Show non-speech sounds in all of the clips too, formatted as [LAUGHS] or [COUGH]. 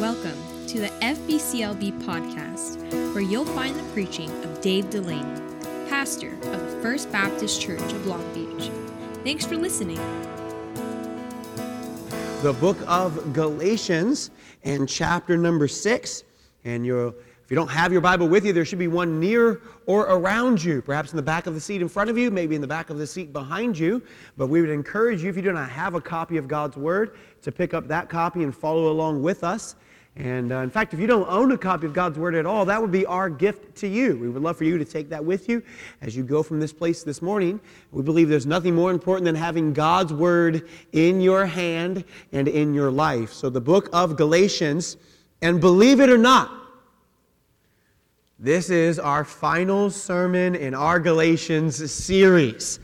Welcome to the FBCLB podcast, where you'll find the preaching of Dave Delaney, pastor of the First Baptist Church of Long Beach. Thanks for listening. The book of Galatians and chapter number six. And you'll, if you don't have your Bible with you, there should be one near or around you, perhaps in the back of the seat in front of you, maybe in the back of the seat behind you. But we would encourage you, if you do not have a copy of God's Word, to pick up that copy and follow along with us. And uh, in fact, if you don't own a copy of God's Word at all, that would be our gift to you. We would love for you to take that with you as you go from this place this morning. We believe there's nothing more important than having God's Word in your hand and in your life. So, the book of Galatians, and believe it or not, this is our final sermon in our Galatians series.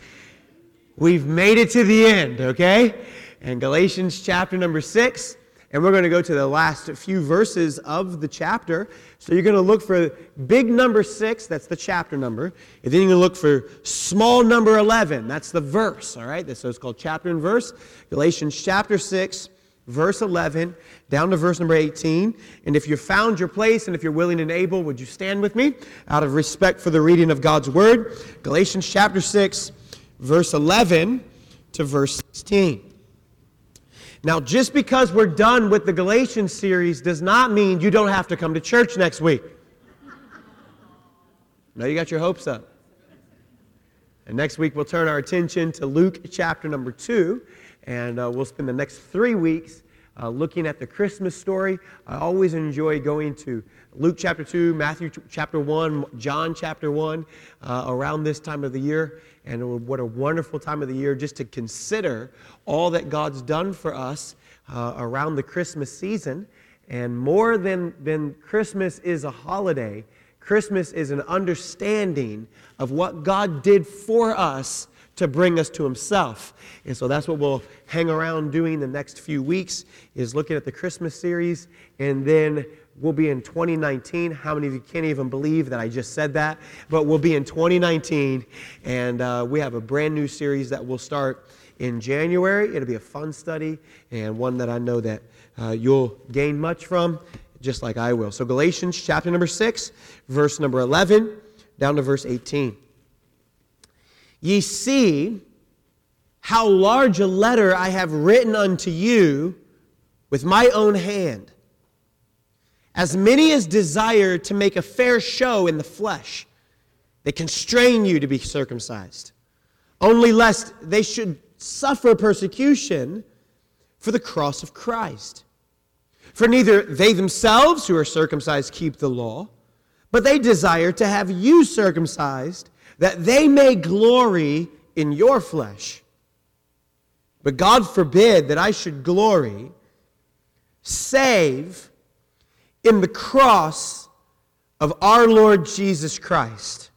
We've made it to the end, okay? And Galatians chapter number six, and we're going to go to the last few verses of the chapter. So you're going to look for big number six, that's the chapter number. And then you're going to look for small number 11, that's the verse, all right? So it's called chapter and verse. Galatians chapter six, verse 11 down to verse number 18. And if you found your place and if you're willing and able, would you stand with me out of respect for the reading of God's word? Galatians chapter 6, verse 11 to verse 16. Now, just because we're done with the Galatians series does not mean you don't have to come to church next week. Now you got your hopes up. And next week we'll turn our attention to Luke chapter number 2, and uh, we'll spend the next three weeks uh, looking at the Christmas story. I always enjoy going to Luke chapter 2, Matthew chapter 1, John chapter 1 uh, around this time of the year. And what a wonderful time of the year just to consider all that God's done for us uh, around the Christmas season. And more than, than Christmas is a holiday, Christmas is an understanding of what God did for us to bring us to himself. And so that's what we'll hang around doing the next few weeks is looking at the Christmas series and then we'll be in 2019. How many of you can't even believe that I just said that? But we'll be in 2019 and uh, we have a brand new series that will start in January. It'll be a fun study and one that I know that uh, you'll gain much from just like I will. So Galatians chapter number 6, verse number 11 down to verse 18. Ye see how large a letter I have written unto you with my own hand. As many as desire to make a fair show in the flesh, they constrain you to be circumcised, only lest they should suffer persecution for the cross of Christ. For neither they themselves who are circumcised keep the law, but they desire to have you circumcised that they may glory in your flesh. But God forbid that I should glory save in the cross of our Lord Jesus Christ.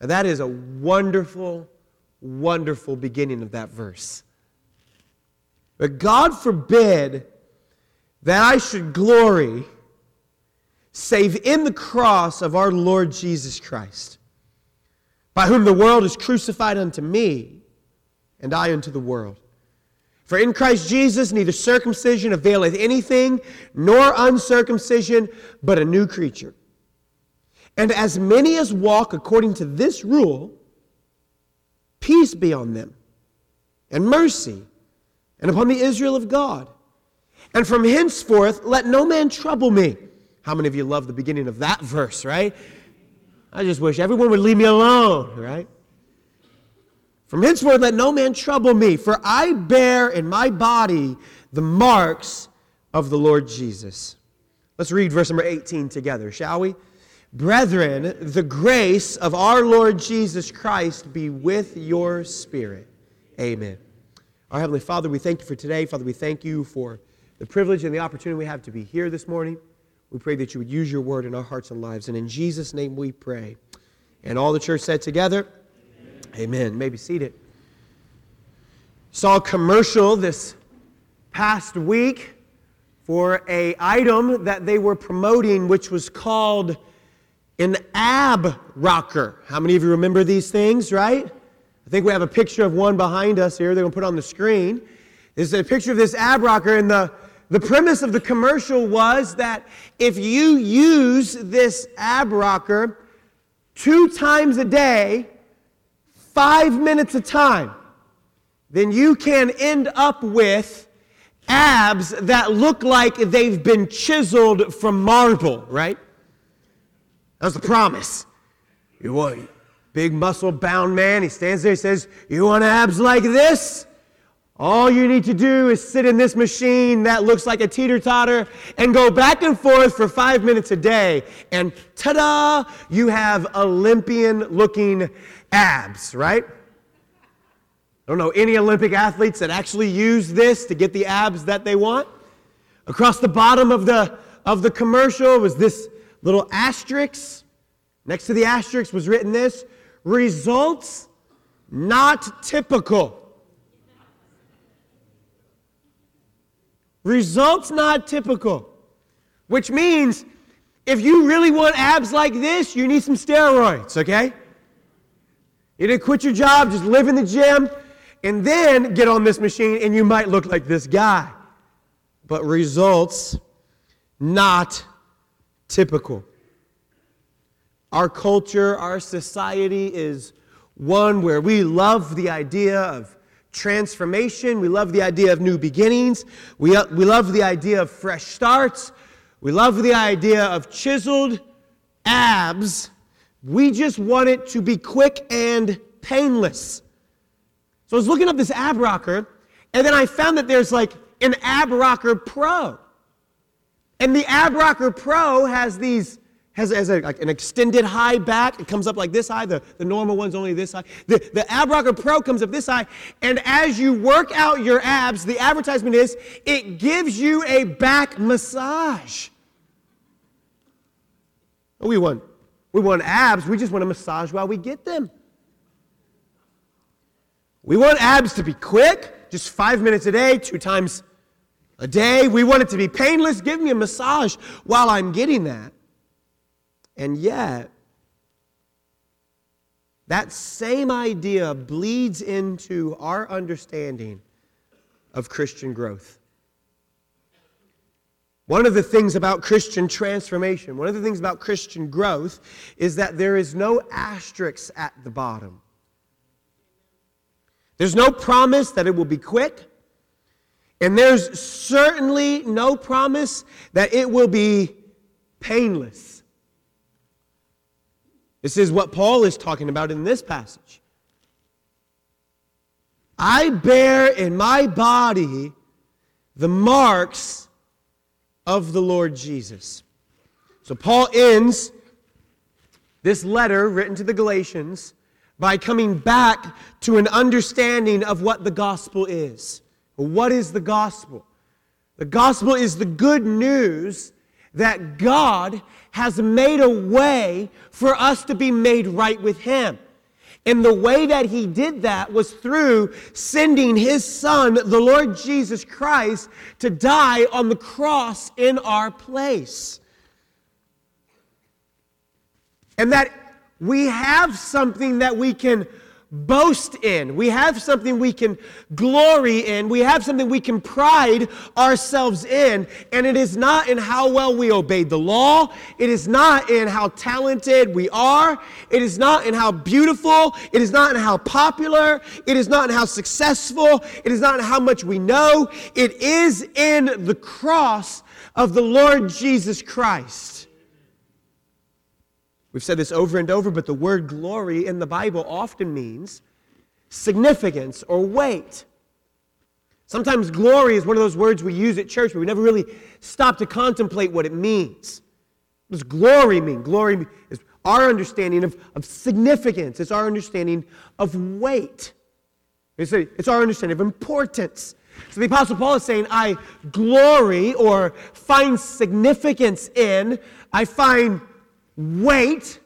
And that is a wonderful, wonderful beginning of that verse. But God forbid that I should glory save in the cross of our Lord Jesus Christ by whom the world is crucified unto me, and I unto the world. For in Christ Jesus neither circumcision availeth anything, nor uncircumcision, but a new creature. And as many as walk according to this rule, peace be on them, and mercy, and upon the Israel of God. And from henceforth, let no man trouble me. How many of you love the beginning of that [LAUGHS] verse, right? I just wish everyone would leave me alone, right? From henceforth, let no man trouble me, for I bear in my body the marks of the Lord Jesus. Let's read verse number 18 together, shall we? Brethren, the grace of our Lord Jesus Christ be with your spirit. Amen. Our Heavenly Father, we thank you for today. Father, we thank you for the privilege and the opportunity we have to be here this morning. We pray that you would use your word in our hearts and lives. And in Jesus' name we pray. And all the church said together, Amen. Amen. Maybe seated. Saw a commercial this past week for a item that they were promoting which was called an ab rocker. How many of you remember these things, right? I think we have a picture of one behind us here. They're going to put on the screen. This is a picture of this ab rocker, and the the premise of the commercial was that if you use this ab rocker two times a day, five minutes a time, then you can end up with abs that look like they've been chiseled from marble, right? That was the promise. You want big muscle bound man, he stands there, he says, You want abs like this? All you need to do is sit in this machine that looks like a teeter totter and go back and forth for five minutes a day. And ta da, you have Olympian looking abs, right? I don't know any Olympic athletes that actually use this to get the abs that they want. Across the bottom of the, of the commercial was this little asterisk. Next to the asterisk was written this results not typical. Results not typical, which means if you really want abs like this, you need some steroids, okay? You didn't quit your job, just live in the gym, and then get on this machine, and you might look like this guy. But results not typical. Our culture, our society is one where we love the idea of transformation. We love the idea of new beginnings. We, uh, we love the idea of fresh starts. We love the idea of chiseled abs. We just want it to be quick and painless. So I was looking up this ab rocker, and then I found that there's like an ab rocker pro. And the ab rocker pro has these has, has a, like an extended high back. It comes up like this high. The, the normal one's only this high. The, the Ab Rocker Pro comes up this high. And as you work out your abs, the advertisement is it gives you a back massage. We want, we want abs. We just want a massage while we get them. We want abs to be quick, just five minutes a day, two times a day. We want it to be painless. Give me a massage while I'm getting that. And yet, that same idea bleeds into our understanding of Christian growth. One of the things about Christian transformation, one of the things about Christian growth, is that there is no asterisk at the bottom. There's no promise that it will be quick, and there's certainly no promise that it will be painless. This is what Paul is talking about in this passage. I bear in my body the marks of the Lord Jesus. So Paul ends this letter written to the Galatians by coming back to an understanding of what the gospel is. What is the gospel? The gospel is the good news that God has made a way for us to be made right with Him. And the way that He did that was through sending His Son, the Lord Jesus Christ, to die on the cross in our place. And that we have something that we can boast in. We have something we can glory in. We have something we can pride ourselves in. And it is not in how well we obeyed the law. It is not in how talented we are. It is not in how beautiful. It is not in how popular. It is not in how successful. It is not in how much we know. It is in the cross of the Lord Jesus Christ. We've said this over and over, but the word glory in the Bible often means significance or weight. Sometimes glory is one of those words we use at church, but we never really stop to contemplate what it means. What does glory mean? Glory is our understanding of, of significance, it's our understanding of weight, it's, a, it's our understanding of importance. So the Apostle Paul is saying, I glory or find significance in, I find weight,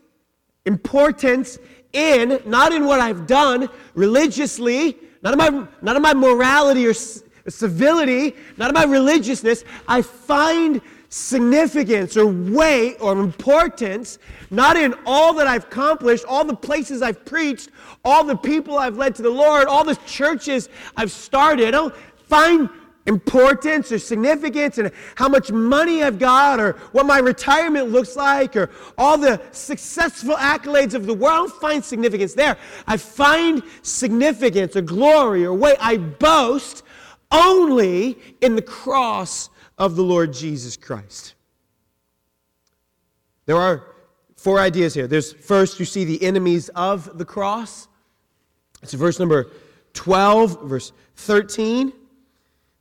importance in, not in what I've done religiously, not in my, not in my morality or civility, not in my religiousness. I find significance or weight or importance not in all that I've accomplished, all the places I've preached, all the people I've led to the Lord, all the churches I've started. I don't find importance or significance and how much money I've got or what my retirement looks like or all the successful accolades of the world. I don't find significance there. I find significance or glory or weight. I boast only in the cross of the Lord Jesus Christ. There are four ideas here. There's first, you see the enemies of the cross. It's verse number 12, verse 13.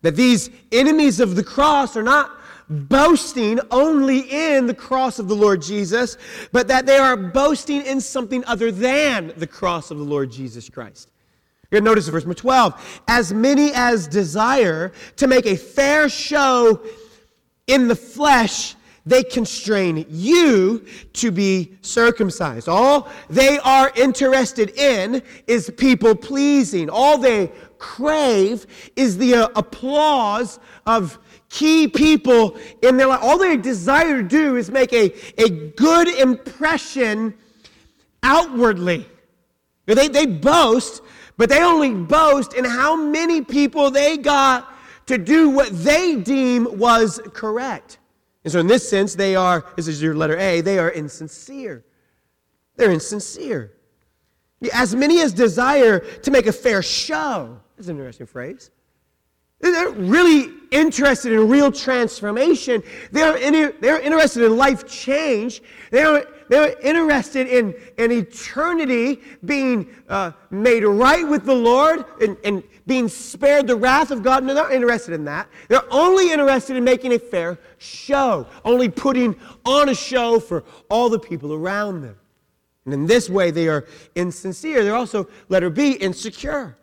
That these enemies of the cross are not boasting only in the cross of the Lord Jesus, but that they are boasting in something other than the cross of the Lord Jesus Christ. You're going to notice verse number 12 as many as desire to make a fair show in the flesh they constrain you to be circumcised. All they are interested in is people pleasing. All they crave is the uh, applause of key people in their life. All they desire to do is make a, a good impression outwardly. They, they boast, but they only boast in how many people they got to do what they deem was correct. And so, in this sense, they are, this is your letter A, they are insincere. They're insincere. As many as desire to make a fair show. That's an interesting phrase. They're really interested in real transformation. They're, in, they're interested in life change. They're, they're interested in, in eternity being uh, made right with the Lord and, and being spared the wrath of God. No, they're not interested in that. They're only interested in making a fair show, only putting on a show for all the people around them. And in this way, they are insincere. They're also, letter B, insecure.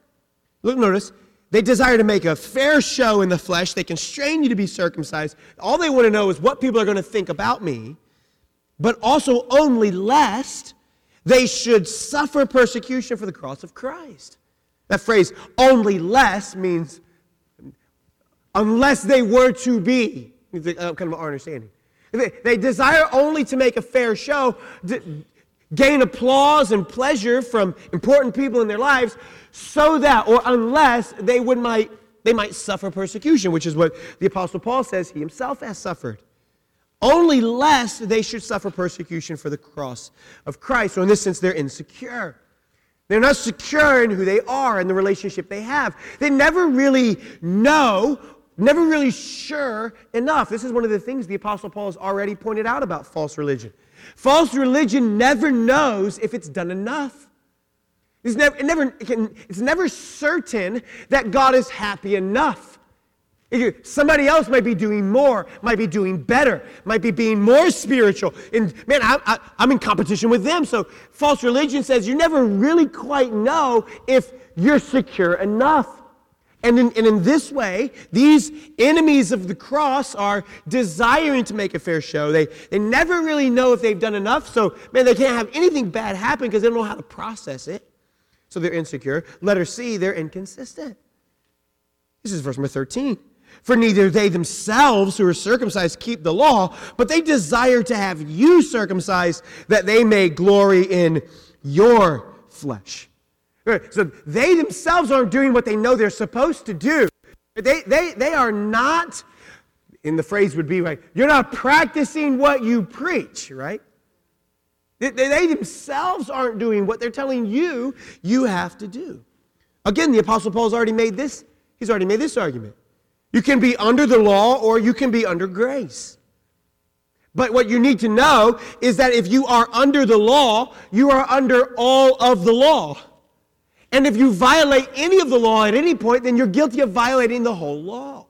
Look, notice, they desire to make a fair show in the flesh. They constrain you to be circumcised. All they want to know is what people are going to think about me, but also only lest they should suffer persecution for the cross of Christ. That phrase, only less, means unless they were to be. Uh, kind of our understanding. They desire only to make a fair show, gain applause and pleasure from important people in their lives, so that, or unless they would might they might suffer persecution, which is what the Apostle Paul says he himself has suffered. Only lest they should suffer persecution for the cross of Christ. So in this sense, they're insecure. They're not secure in who they are and the relationship they have. They never really know, never really sure enough. This is one of the things the Apostle Paul has already pointed out about false religion. False religion never knows if it's done enough. It's never, it never, it's never certain that God is happy enough. Somebody else might be doing more, might be doing better, might be being more spiritual. And man, I, am in competition with them. So false religion says you never really quite know if you're secure enough. And in, and in this way, these enemies of the cross are desiring to make a fair show. They, they never really know if they've done enough. So, man, they can't have anything bad happen because they don't know how to process it. So they're insecure. Letter C, they're inconsistent. This is verse number 13. For neither they themselves who are circumcised keep the law, but they desire to have you circumcised that they may glory in your flesh. So they themselves aren't doing what they know they're supposed to do. They, they, they are not, in the phrase would be like, you're not practicing what you preach, right? They, they themselves aren't doing what they're telling you you have to do. Again, the Apostle Paul's already made this, he's already made this argument. You can be under the law or you can be under grace. But what you need to know is that if you are under the law, you are under all of the law. And if you violate any of the law at any point, then you're guilty of violating the whole law.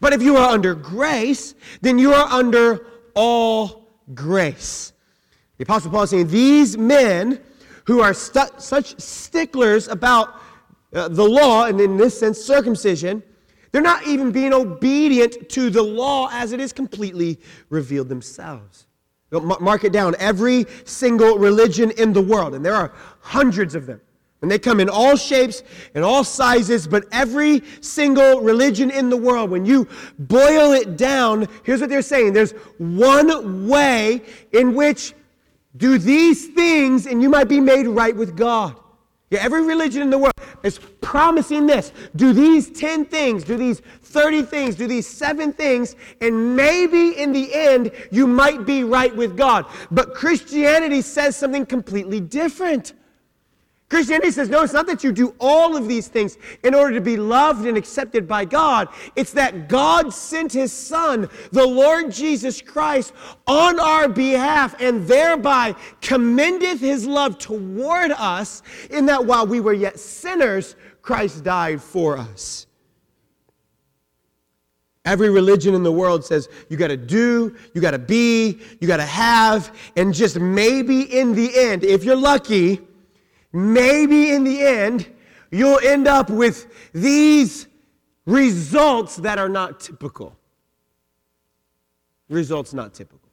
But if you are under grace, then you are under all grace. The Apostle Paul is saying these men who are such sticklers about uh, the law, and in this sense, circumcision, they're not even being obedient to the law as it is completely revealed themselves. Mark it down. Every single religion in the world, and there are hundreds of them, and they come in all shapes and all sizes, but every single religion in the world, when you boil it down, here's what they're saying there's one way in which do these things, and you might be made right with God. Yeah, every religion in the world is promising this. Do these 10 things, do these 30 things, do these seven things, and maybe in the end you might be right with God. But Christianity says something completely different. Christianity says, no, it's not that you do all of these things in order to be loved and accepted by God. It's that God sent his Son, the Lord Jesus Christ, on our behalf and thereby commendeth his love toward us in that while we were yet sinners, Christ died for us. Every religion in the world says you got to do, you got to be, you got to have, and just maybe in the end, if you're lucky, maybe in the end, you'll end up with these results that are not typical. Results not typical.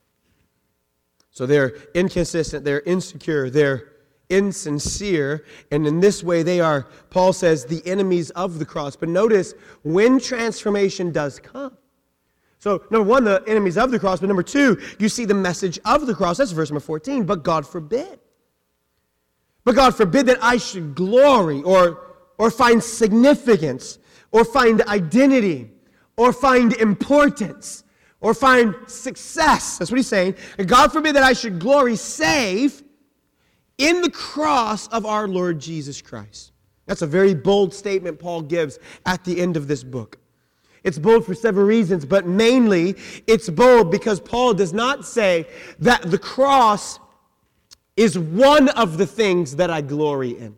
So they're inconsistent, they're insecure, they're insincere, and in this way they are, Paul says, the enemies of the cross. But notice when transformation does come. So, number one, the enemies of the cross, but number two, you see the message of the cross. That's verse number 14. But God forbid. But God forbid that I should glory or, or find significance or find identity or find importance or find success. That's what he's saying. And God forbid that I should glory save in the cross of our Lord Jesus Christ. That's a very bold statement Paul gives at the end of this book. It's bold for several reasons, but mainly it's bold because Paul does not say that the cross is one of the things that I glory in.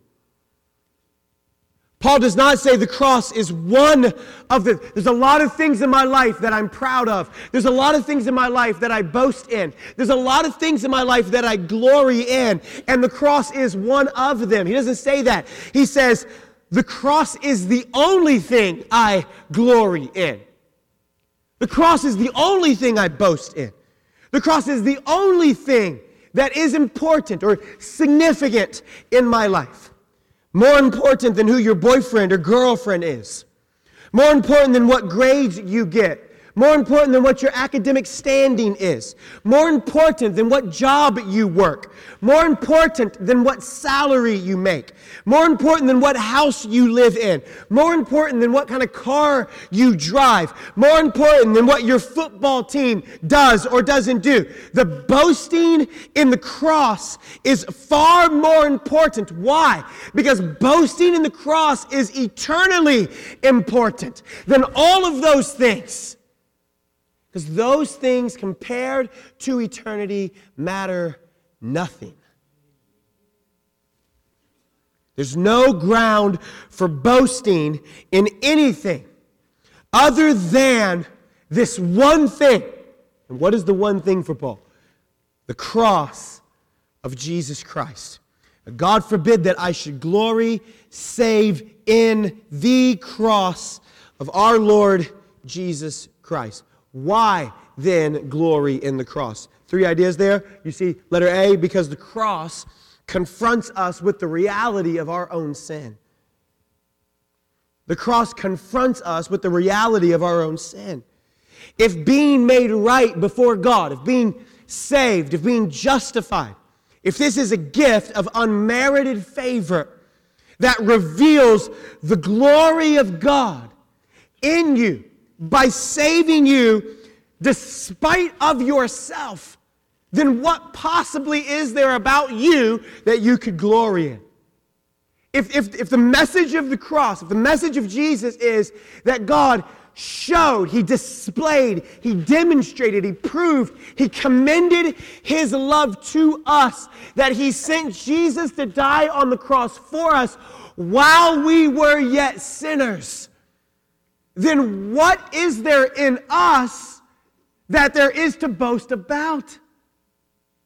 Paul does not say the cross is one of the. There's a lot of things in my life that I'm proud of. There's a lot of things in my life that I boast in. There's a lot of things in my life that I glory in. And the cross is one of them. He doesn't say that. He says, the cross is the only thing I glory in. The cross is the only thing I boast in. The cross is the only thing that is important or significant in my life. More important than who your boyfriend or girlfriend is. More important than what grades you get. More important than what your academic standing is. More important than what job you work. More important than what salary you make. More important than what house you live in. More important than what kind of car you drive. More important than what your football team does or doesn't do. The boasting in the cross is far more important. Why? Because boasting in the cross is eternally important than all of those things. Because those things compared to eternity matter nothing. There's no ground for boasting in anything other than this one thing. And what is the one thing for Paul? The cross of Jesus Christ. God forbid that I should glory save in the cross of our Lord Jesus Christ. Why then glory in the cross? Three ideas there. You see, letter A, because the cross confronts us with the reality of our own sin. The cross confronts us with the reality of our own sin. If being made right before God, if being saved, if being justified, if this is a gift of unmerited favor that reveals the glory of God in you, by saving you despite of yourself, then what possibly is there about you that you could glory in? If, if, if the message of the cross, if the message of Jesus is that God showed, He displayed, He demonstrated, He proved, He commended His love to us, that He sent Jesus to die on the cross for us while we were yet sinners then what is there in us that there is to boast about?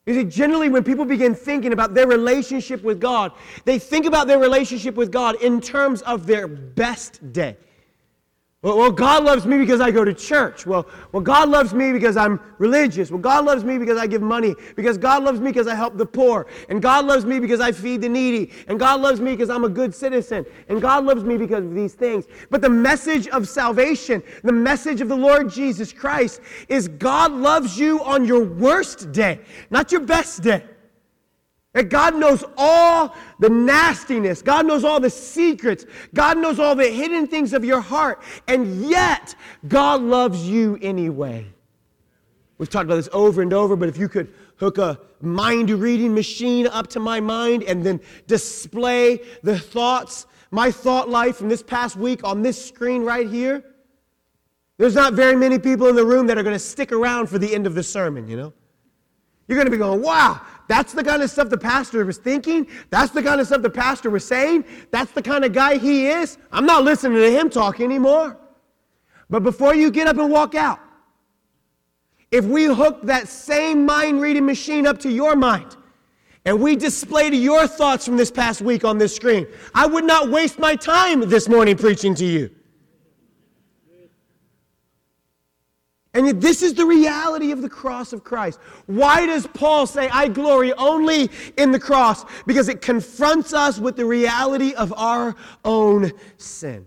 You see, generally, when people begin thinking about their relationship with God, they think about their relationship with God in terms of their best day. Well, well, God loves me because I go to church. Well, well, God loves me because I'm religious. Well, God loves me because I give money. Because God loves me because I help the poor. And God loves me because I feed the needy. And God loves me because I'm a good citizen. And God loves me because of these things. But the message of salvation, the message of the Lord Jesus Christ is God loves you on your worst day, not your best day. That God knows all the nastiness. God knows all the secrets. God knows all the hidden things of your heart. And yet, God loves you anyway. We've talked about this over and over, but if you could hook a mind reading machine up to my mind and then display the thoughts, my thought life from this past week on this screen right here, there's not very many people in the room that are going to stick around for the end of the sermon, you know? You're going to be going, wow, that's the kind of stuff the pastor was thinking. That's the kind of stuff the pastor was saying. That's the kind of guy he is. I'm not listening to him talk anymore. But before you get up and walk out, if we hook that same mind reading machine up to your mind and we display to your thoughts from this past week on this screen, I would not waste my time this morning preaching to you. And yet, this is the reality of the cross of Christ. Why does Paul say, I glory only in the cross? Because it confronts us with the reality of our own sin.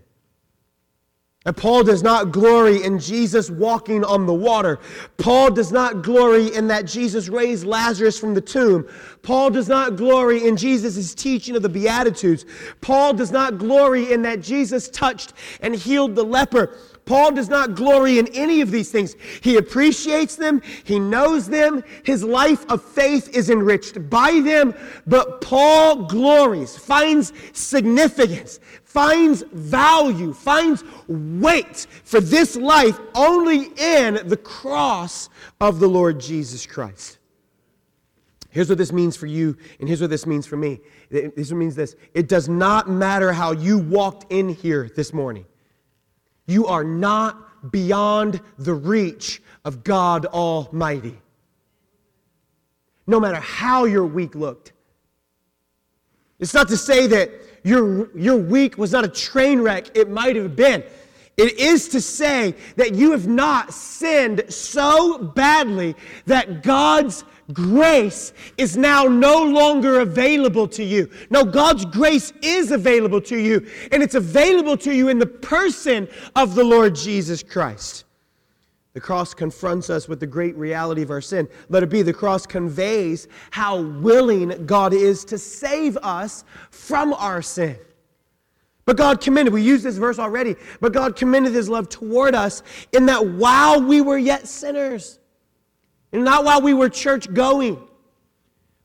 And Paul does not glory in Jesus walking on the water. Paul does not glory in that Jesus raised Lazarus from the tomb. Paul does not glory in Jesus' teaching of the Beatitudes. Paul does not glory in that Jesus touched and healed the leper. Paul does not glory in any of these things. He appreciates them, he knows them, his life of faith is enriched by them, but Paul glories, finds significance, finds value, finds weight for this life only in the cross of the Lord Jesus Christ. Here's what this means for you, and here's what this means for me. This means this it does not matter how you walked in here this morning. You are not beyond the reach of God Almighty. No matter how your week looked. It's not to say that your, your week was not a train wreck, it might have been. It is to say that you have not sinned so badly that God's grace is now no longer available to you. No, God's grace is available to you, and it's available to you in the person of the Lord Jesus Christ. The cross confronts us with the great reality of our sin. Let it be the cross conveys how willing God is to save us from our sin. But God commended, we used this verse already, but God commended his love toward us in that while we were yet sinners, and not while we were church going.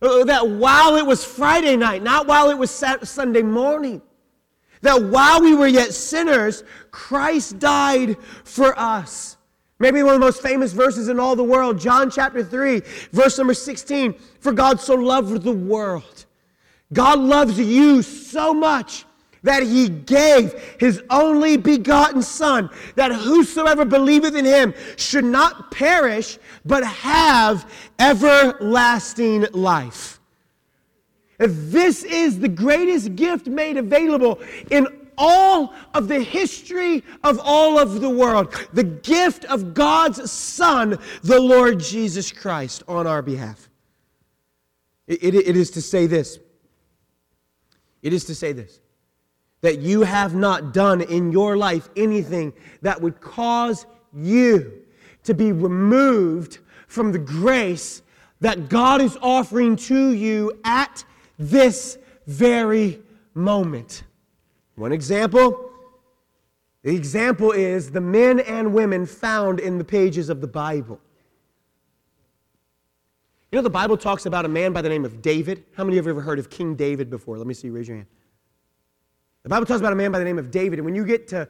Uh, that while it was Friday night, not while it was Sunday morning. That while we were yet sinners, Christ died for us. Maybe one of the most famous verses in all the world, John chapter 3, verse number 16. For God so loved the world. God loves you so much that he gave his only begotten Son, that whosoever believeth in him should not perish, but have everlasting life. This is the greatest gift made available in all of the history of all of the world. The gift of God's Son, the Lord Jesus Christ, on our behalf. It, it, it is to say this. It is to say this that you have not done in your life anything that would cause you to be removed from the grace that God is offering to you at this very moment. One example the example is the men and women found in the pages of the Bible. You know, the Bible talks about a man by the name of David. How many of you have ever heard of King David before? Let me see, raise your hand. The Bible talks about a man by the name of David. And when you get to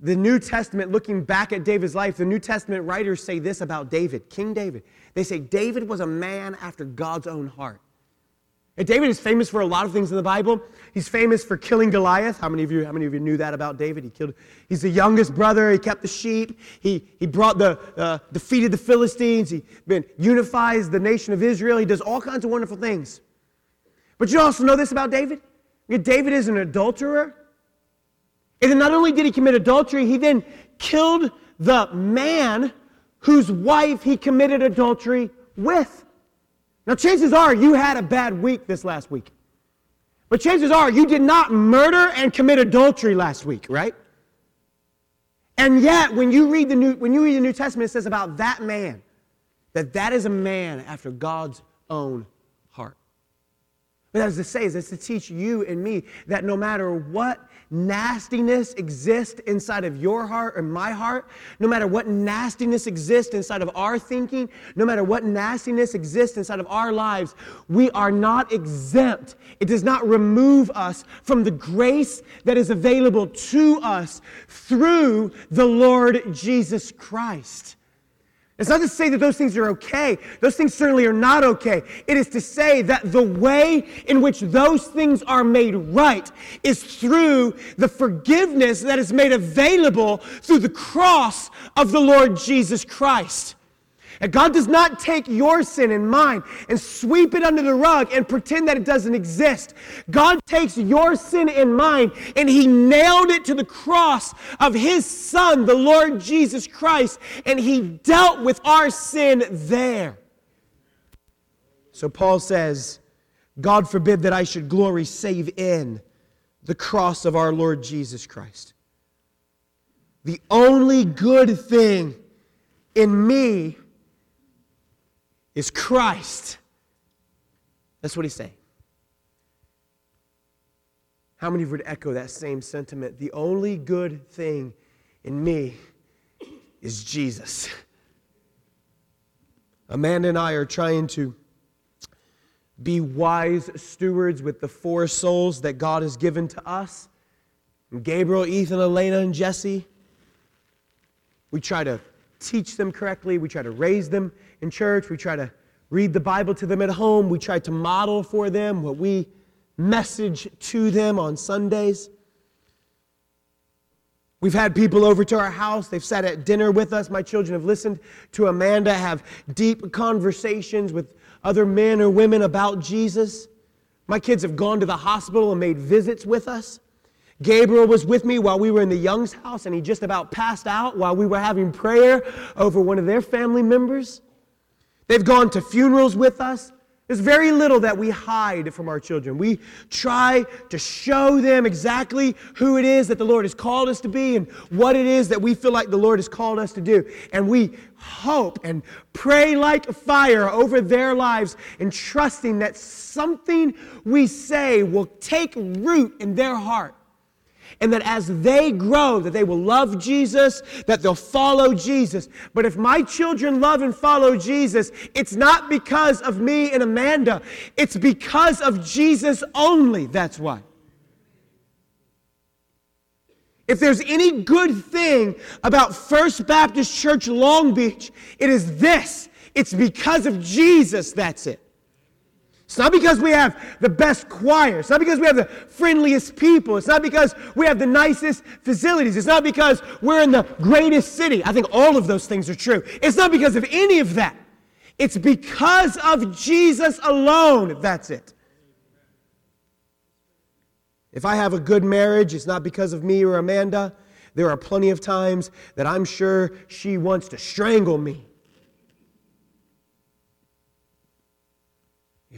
the New Testament, looking back at David's life, the New Testament writers say this about David, King David. They say David was a man after God's own heart. And David is famous for a lot of things in the Bible. He's famous for killing Goliath. How many of you, how many of you knew that about David? He killed, he's the youngest brother. He kept the sheep. He, he brought the, uh, defeated the Philistines. He been, unifies the nation of Israel. He does all kinds of wonderful things. But you also know this about David? David is an adulterer. And then not only did he commit adultery, he then killed the man whose wife he committed adultery with. Now, chances are you had a bad week this last week. But chances are you did not murder and commit adultery last week, right? And yet, when you read the New, when you read the New Testament, it says about that man that that is a man after God's own. What that is to say is it's to teach you and me that no matter what nastiness exists inside of your heart or my heart, no matter what nastiness exists inside of our thinking, no matter what nastiness exists inside of our lives, we are not exempt. It does not remove us from the grace that is available to us through the Lord Jesus Christ. It's not to say that those things are okay. Those things certainly are not okay. It is to say that the way in which those things are made right is through the forgiveness that is made available through the cross of the Lord Jesus Christ. And God does not take your sin and mine and sweep it under the rug and pretend that it doesn't exist. God takes your sin and mine and He nailed it to the cross of His Son, the Lord Jesus Christ, and He dealt with our sin there. So Paul says, God forbid that I should glory save in the cross of our Lord Jesus Christ. The only good thing in me is Christ. That's what he's saying. How many would echo that same sentiment? The only good thing in me is Jesus. Amanda and I are trying to be wise stewards with the four souls that God has given to us. Gabriel, Ethan, Elena, and Jesse. We try to teach them correctly. We try to raise them in church. We try to read the Bible to them at home. We try to model for them what we message to them on Sundays. We've had people over to our house. They've sat at dinner with us. My children have listened to Amanda have deep conversations with other men or women about Jesus. My kids have gone to the hospital and made visits with us. Gabriel was with me while we were in the Young's house, and he just about passed out while we were having prayer over one of their family members. They've gone to funerals with us. There's very little that we hide from our children. We try to show them exactly who it is that the Lord has called us to be and what it is that we feel like the Lord has called us to do. And we hope and pray like fire over their lives and trusting that something we say will take root in their heart and that as they grow that they will love Jesus, that they'll follow Jesus. But if my children love and follow Jesus, it's not because of me and Amanda. It's because of Jesus only. That's why. If there's any good thing about First Baptist Church Long Beach, it is this. It's because of Jesus, that's it. It's not because we have the best choir. It's not because we have the friendliest people. It's not because we have the nicest facilities. It's not because we're in the greatest city. I think all of those things are true. It's not because of any of that. It's because of Jesus alone. That's it. If I have a good marriage, it's not because of me or Amanda. There are plenty of times that I'm sure she wants to strangle me.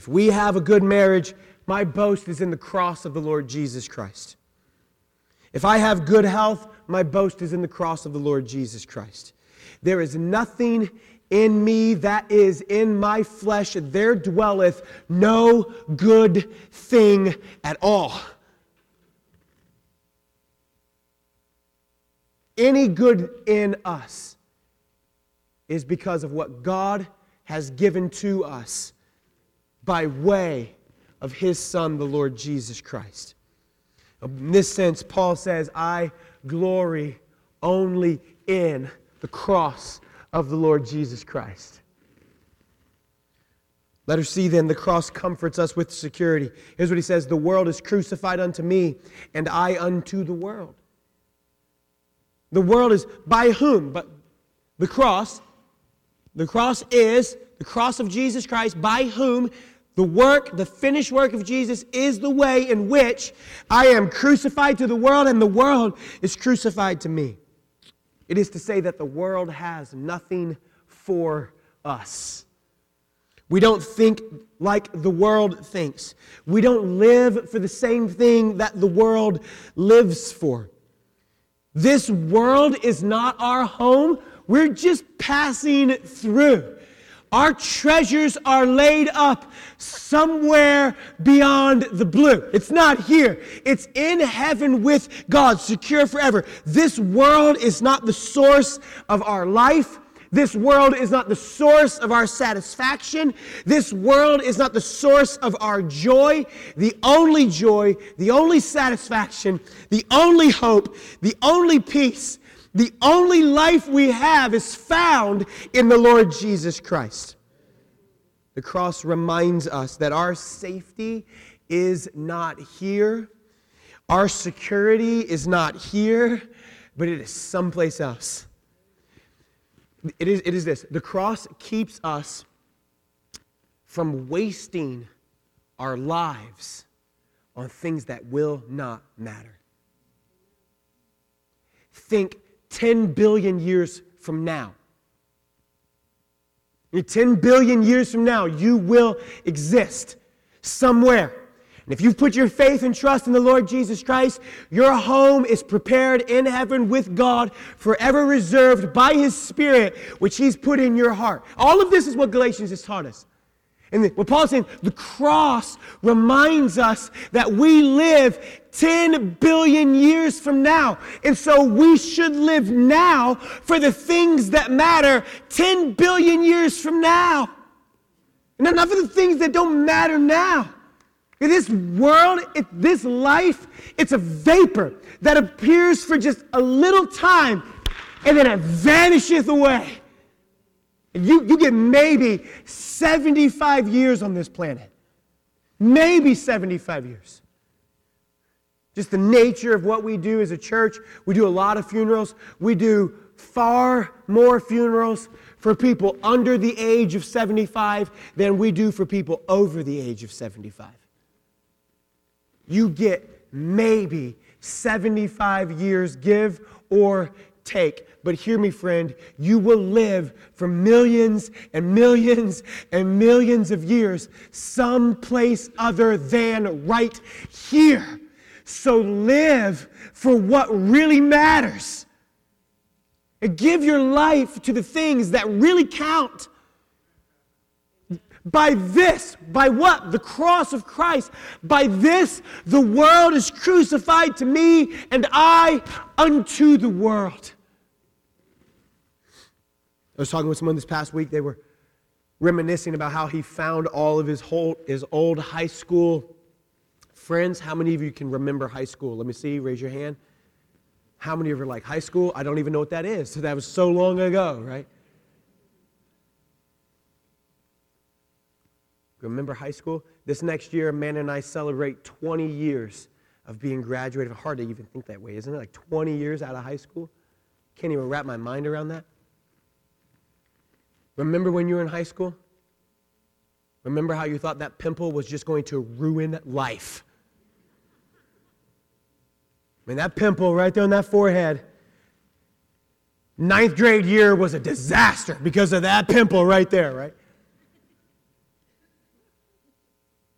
If we have a good marriage, my boast is in the cross of the Lord Jesus Christ. If I have good health, my boast is in the cross of the Lord Jesus Christ. There is nothing in me that is in my flesh, there dwelleth no good thing at all. Any good in us is because of what God has given to us by way of his Son, the Lord Jesus Christ. In this sense, Paul says, I glory only in the cross of the Lord Jesus Christ. Let us see then, the cross comforts us with security. Here's what he says The world is crucified unto me, and I unto the world. The world is by whom? But the cross. The cross is the cross of Jesus Christ, by whom the work, the finished work of Jesus is the way in which I am crucified to the world and the world is crucified to me. It is to say that the world has nothing for us. We don't think like the world thinks. We don't live for the same thing that the world lives for. This world is not our home. We're just passing through. Our treasures are laid up somewhere beyond the blue. It's not here. It's in heaven with God, secure forever. This world is not the source of our life. This world is not the source of our satisfaction. This world is not the source of our joy. The only joy, the only satisfaction, the only hope, the only peace, the only life we have is found in the Lord Jesus Christ. The cross reminds us that our safety is not here, our security is not here, but it is someplace else. It is, it is this the cross keeps us from wasting our lives on things that will not matter. Think 10 billion years from now. 10 billion years from now, you will exist somewhere. And if you've put your faith and trust in the Lord Jesus Christ, your home is prepared in heaven with God, forever reserved by His Spirit, which He's put in your heart. All of this is what Galatians has taught us. And what Paul's saying, the cross reminds us that we live 10 billion years from now. And so we should live now for the things that matter 10 billion years from now. And not for the things that don't matter now. In this world, this life, it's a vapor that appears for just a little time and then it vanisheth away. You, you get maybe 75 years on this planet. Maybe 75 years. Just the nature of what we do as a church. We do a lot of funerals. We do far more funerals for people under the age of 75 than we do for people over the age of 75 you get maybe 75 years, give or take. But hear me, friend, you will live for millions and millions and millions of years someplace other than right here. So live for what really matters. And give your life to the things that really count. By this, by what? The cross of Christ. By this, the world is crucified to me, and I unto the world. I was talking with someone this past week. They were reminiscing about how he found all of his, whole, his old high school friends. How many of you can remember high school? Let me see. Raise your hand. How many of you are like, high school? I don't even know what that is. So [LAUGHS] that was so long ago, right? Remember high school? This next year, Amanda and I celebrate 20 years of being graduated. Hard to even think that way, isn't it? Like 20 years out of high school? Can't even wrap my mind around that. Remember when you were in high school? Remember how you thought that pimple was just going to ruin life? I mean, that pimple right there on that forehead, ninth grade year was a disaster because of that pimple right there, right?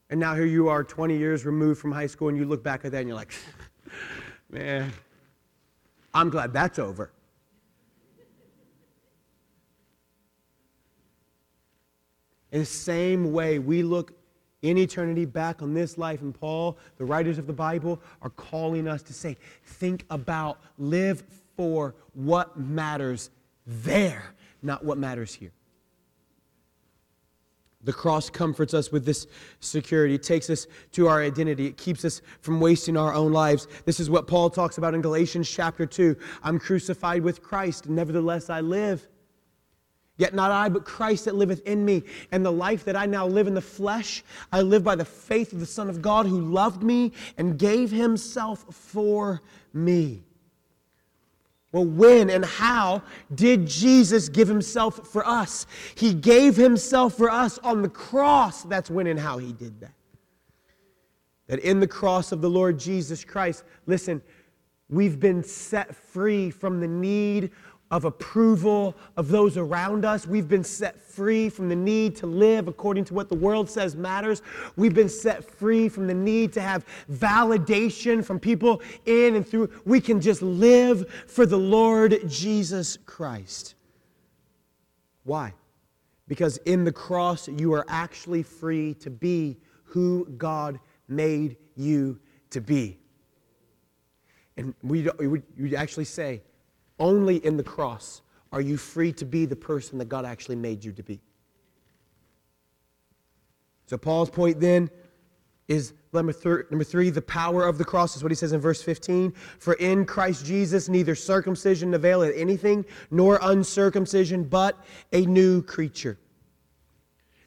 And now here you are 20 years removed from high school, and you look back at that and you're like, [LAUGHS] man, I'm glad that's over. In the same way, we look in eternity back on this life, and Paul, the writers of the Bible, are calling us to say, think about, live for what matters there, not what matters here. The cross comforts us with this security. It takes us to our identity. It keeps us from wasting our own lives. This is what Paul talks about in Galatians chapter 2. I'm crucified with Christ, nevertheless I live. Yet not I, but Christ that liveth in me. And the life that I now live in the flesh, I live by the faith of the Son of God who loved me and gave himself for me. Well, when and how did Jesus give himself for us? He gave himself for us on the cross. That's when and how he did that. That in the cross of the Lord Jesus Christ, listen, we've been set free from the need of approval of those around us. We've been set free from the need to live according to what the world says matters. We've been set free from the need to have validation from people in and through. We can just live for the Lord Jesus Christ. Why? Because in the cross, you are actually free to be who God made you to be. And we, we actually say, only in the cross are you free to be the person that God actually made you to be. So, Paul's point then is number, number three, the power of the cross is what he says in verse 15. For in Christ Jesus, neither circumcision availeth anything, nor uncircumcision, but a new creature.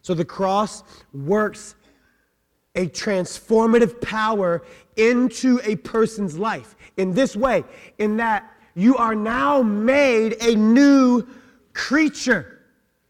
So the cross works a transformative power into a person's life in this way, in that you are now made a new creature.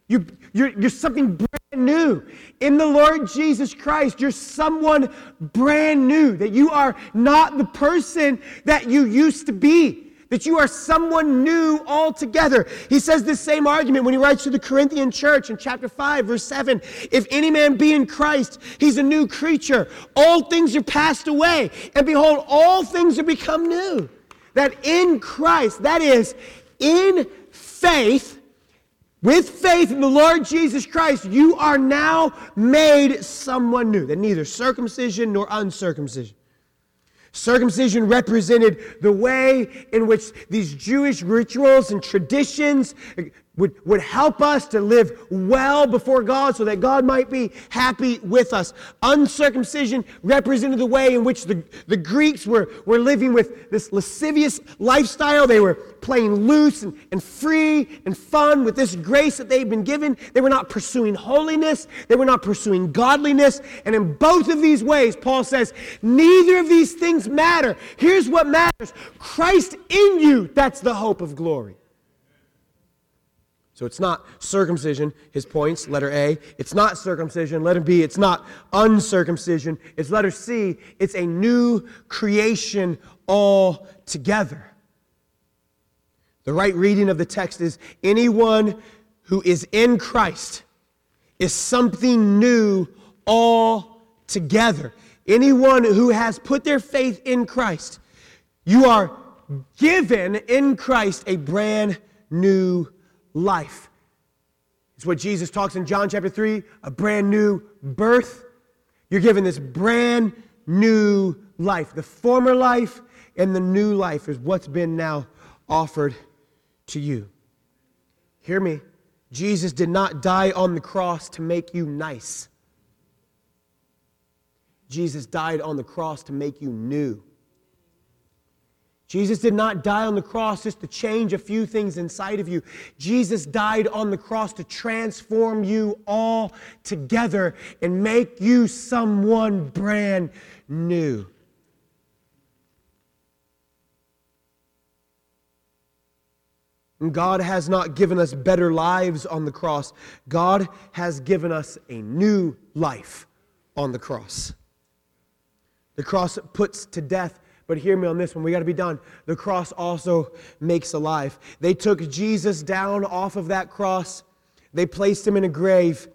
You, you're, you're something brand new. In the Lord Jesus Christ, you're someone brand new, that you are not the person that you used to be that you are someone new altogether. He says this same argument when he writes to the Corinthian church in chapter 5, verse 7. If any man be in Christ, he's a new creature. All things are passed away, and behold, all things are become new. That in Christ, that is, in faith, with faith in the Lord Jesus Christ, you are now made someone new. That neither circumcision nor uncircumcision. Circumcision represented the way in which these Jewish rituals and traditions would, would help us to live well before God so that God might be happy with us. Uncircumcision represented the way in which the, the Greeks were, were living with this lascivious lifestyle. They were playing loose and, and free and fun with this grace that they'd been given. They were not pursuing holiness, they were not pursuing godliness. And in both of these ways, Paul says, neither of these things matter. Here's what matters Christ in you, that's the hope of glory. So it's not circumcision, his points, letter A. It's not circumcision, letter B. It's not uncircumcision. It's letter C. It's a new creation altogether. The right reading of the text is anyone who is in Christ is something new altogether. Anyone who has put their faith in Christ, you are given in Christ a brand new life. It's what Jesus talks in John chapter 3 a brand new birth. You're given this brand new life. The former life and the new life is what's been now offered to you. Hear me. Jesus did not die on the cross to make you nice. Jesus died on the cross to make you new. Jesus did not die on the cross just to change a few things inside of you. Jesus died on the cross to transform you all together and make you someone brand new. And God has not given us better lives on the cross. God has given us a new life on the cross. The cross puts to death but hear me on this one. We got to be done. The cross also makes alive. They took Jesus down off of that cross, they placed him in a grave.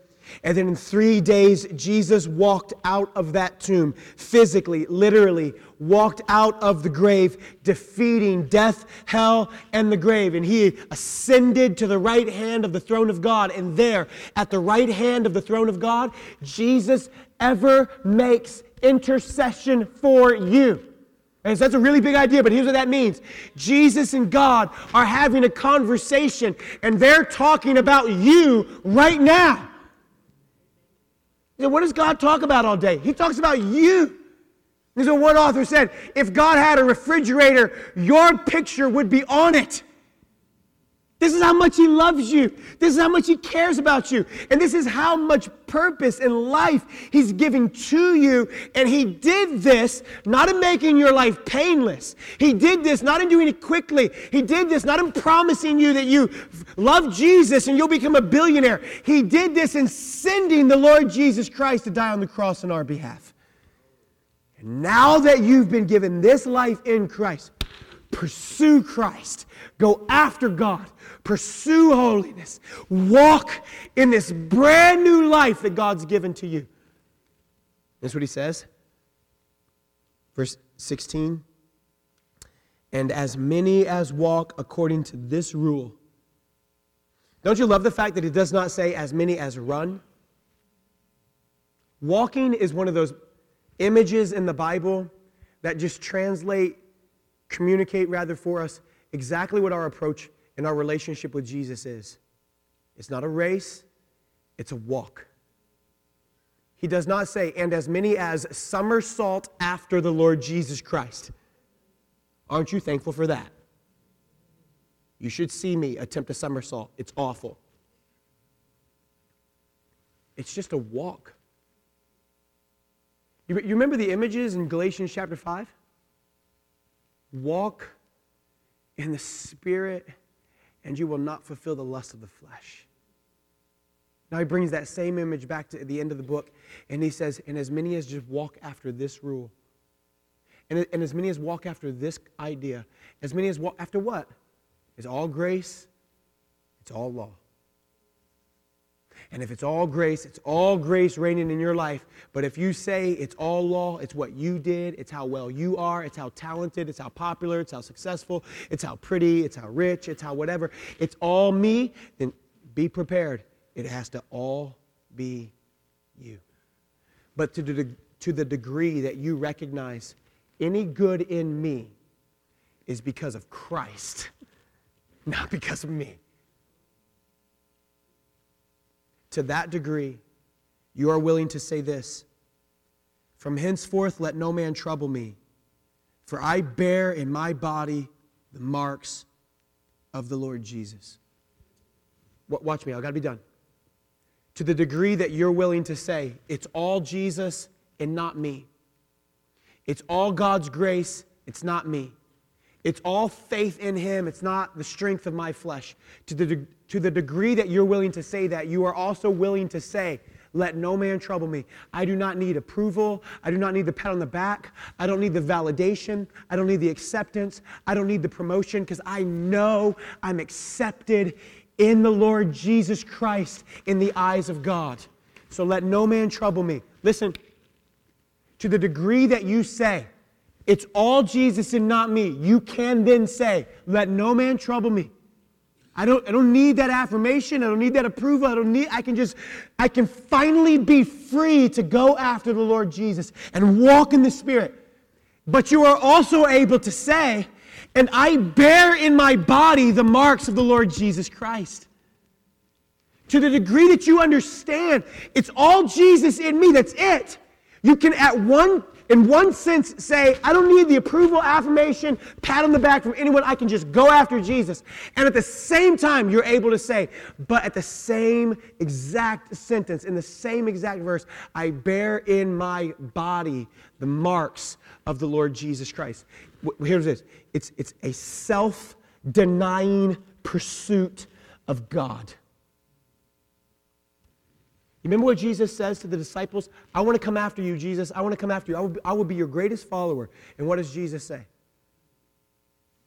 And then in three days, Jesus walked out of that tomb, physically, literally, walked out of the grave, defeating death, hell, and the grave. And he ascended to the right hand of the throne of God. And there, at the right hand of the throne of God, Jesus ever makes intercession for you. And so that's a really big idea, but here's what that means Jesus and God are having a conversation, and they're talking about you right now. What does God talk about all day? He talks about you. This is what one author said if God had a refrigerator, your picture would be on it. This is how much He loves you. This is how much He cares about you. And this is how much purpose and life He's giving to you. And He did this not in making your life painless. He did this not in doing it quickly. He did this not in promising you that you love Jesus and you'll become a billionaire. He did this in sending the Lord Jesus Christ to die on the cross on our behalf. And now that you've been given this life in Christ, pursue Christ. Go after God pursue holiness, walk in this brand new life that God's given to you. That's what he says. Verse 16. And as many as walk according to this rule, Don't you love the fact that it does not say as many as run? Walking is one of those images in the Bible that just translate, communicate rather for us exactly what our approach and our relationship with Jesus is. It's not a race, it's a walk. He does not say, and as many as somersault after the Lord Jesus Christ. Aren't you thankful for that? You should see me attempt a somersault. It's awful. It's just a walk. You, you remember the images in Galatians chapter 5? Walk in the Spirit, and you will not fulfill the lust of the flesh. Now he brings that same image back to the end of the book, and he says, And as many as just walk after this rule, and, and as many as walk after this idea, as many as walk after what? It's all grace, it's all law. And if it's all grace, it's all grace reigning in your life. But if you say it's all law, it's what you did, it's how well you are, it's how talented, it's how popular, it's how successful, it's how pretty, it's how rich, it's how whatever, it's all me, then be prepared. It has to all be you. But to the, to the degree that you recognize any good in me is because of Christ, [LAUGHS] not because of me. To that degree, you are willing to say this From henceforth, let no man trouble me, for I bear in my body the marks of the Lord Jesus. Watch me, I've got to be done. To the degree that you're willing to say, it's all Jesus and not me. It's all God's grace, it's not me. It's all faith in Him, it's not the strength of my flesh. To the, to the degree that you're willing to say that, you are also willing to say, let no man trouble me. I do not need approval. I do not need the pat on the back. I don't need the validation. I don't need the acceptance. I don't need the promotion because I know I'm accepted in the Lord Jesus Christ in the eyes of God. So let no man trouble me. Listen, to the degree that you say, it's all Jesus and not me, you can then say, let no man trouble me. I don't, I don't need that affirmation. I don't need that approval. I don't need, I can just, I can finally be free to go after the Lord Jesus and walk in the Spirit. But you are also able to say, and I bear in my body the marks of the Lord Jesus Christ. To the degree that you understand, it's all Jesus in me, that's it. You can, at one in one sense, say, I don't need the approval, affirmation, pat on the back from anyone. I can just go after Jesus. And at the same time, you're able to say, but at the same exact sentence, in the same exact verse, I bear in my body the marks of the Lord Jesus Christ. Here's this it's, it's a self denying pursuit of God. You remember what Jesus says to the disciples? I want to come after you, Jesus. I want to come after you. I will, be, I will be your greatest follower. And what does Jesus say?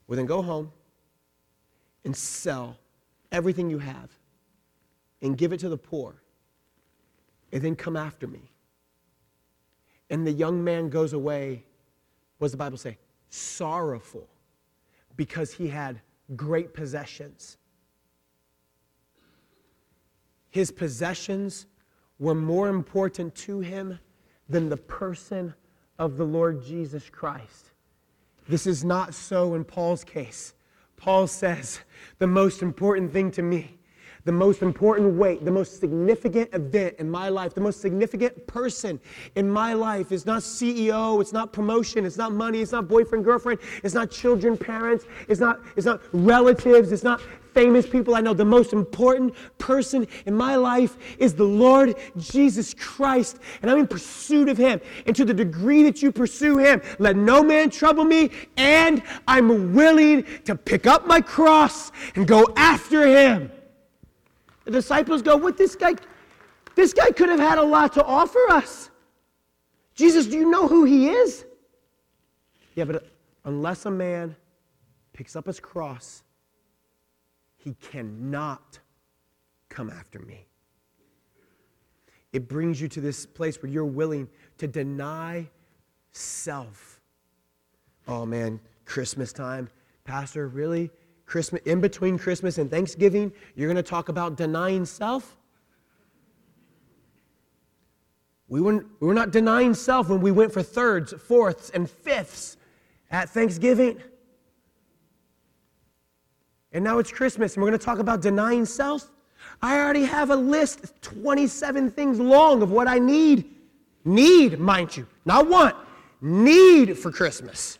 Well, then go home and sell everything you have and give it to the poor. And then come after me. And the young man goes away, what does the Bible say? Sorrowful because he had great possessions. His possessions were more important to him than the person of the Lord Jesus Christ. This is not so in Paul's case. Paul says, The most important thing to me, the most important weight, the most significant event in my life, the most significant person in my life is not CEO, it's not promotion, it's not money, it's not boyfriend, girlfriend, it's not children, parents, it's not, it's not relatives, it's not famous people I know, the most important person in my life is the Lord Jesus Christ. And I'm in pursuit of him. And to the degree that you pursue him, let no man trouble me. And I'm willing to pick up my cross and go after him. The disciples go, What this guy? This guy could have had a lot to offer us. Jesus, do you know who he is? Yeah, but unless a man picks up his cross he cannot come after me. It brings you to this place where you're willing to deny self. Oh man, Christmas time. Pastor, really? Christmas, in between Christmas and Thanksgiving, you're going to talk about denying self? We were, we were not denying self when we went for thirds, fourths, and fifths at Thanksgiving. And now it's Christmas, and we're going to talk about denying self. I already have a list, 27 things long of what I need. Need, mind you, not want, need for Christmas.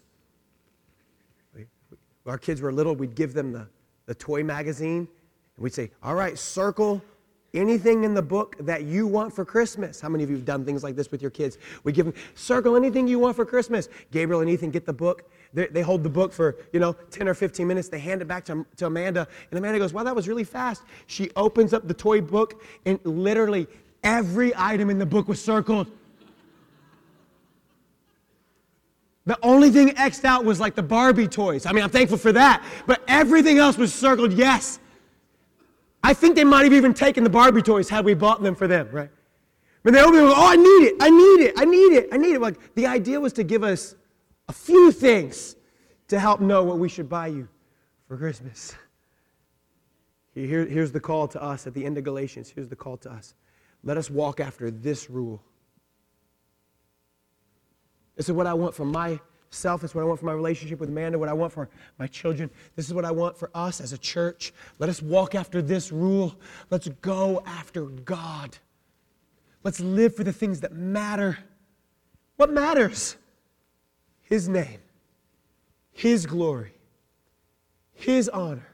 Our kids were little, we'd give them the, the toy magazine, and we'd say, All right, circle anything in the book that you want for Christmas. How many of you have done things like this with your kids? We give them, circle anything you want for Christmas. Gabriel and Ethan get the book. They, they hold the book for, you know, 10 or 15 minutes. They hand it back to, to Amanda, and Amanda goes, wow, that was really fast. She opens up the toy book, and literally every item in the book was circled. The only thing X'd out was like the Barbie toys. I mean, I'm thankful for that. But everything else was circled yes. I think they might have even taken the Barbie toys had we bought them for them, right? But they open them, oh, I need it, I need it, I need it, I need it. Like the idea was to give us a few things to help know what we should buy you for Christmas. [LAUGHS] Here, here's the call to us at the end of Galatians. Here's the call to us. Let us walk after this rule. This is what I want for myself. This is what I want for my relationship with Amanda, what I want for my children. This is what I want for us as a church. Let us walk after this rule. Let's go after God. Let's live for the things that matter. What matters? His name, His glory, His honor.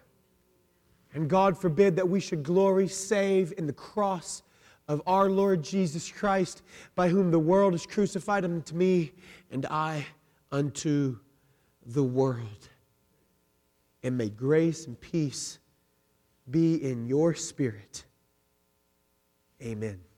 And God forbid that we should glory save in the cross of our Lord Jesus Christ, by whom the world is crucified unto me, and I unto the world. And may grace and peace be in your spirit. Amen.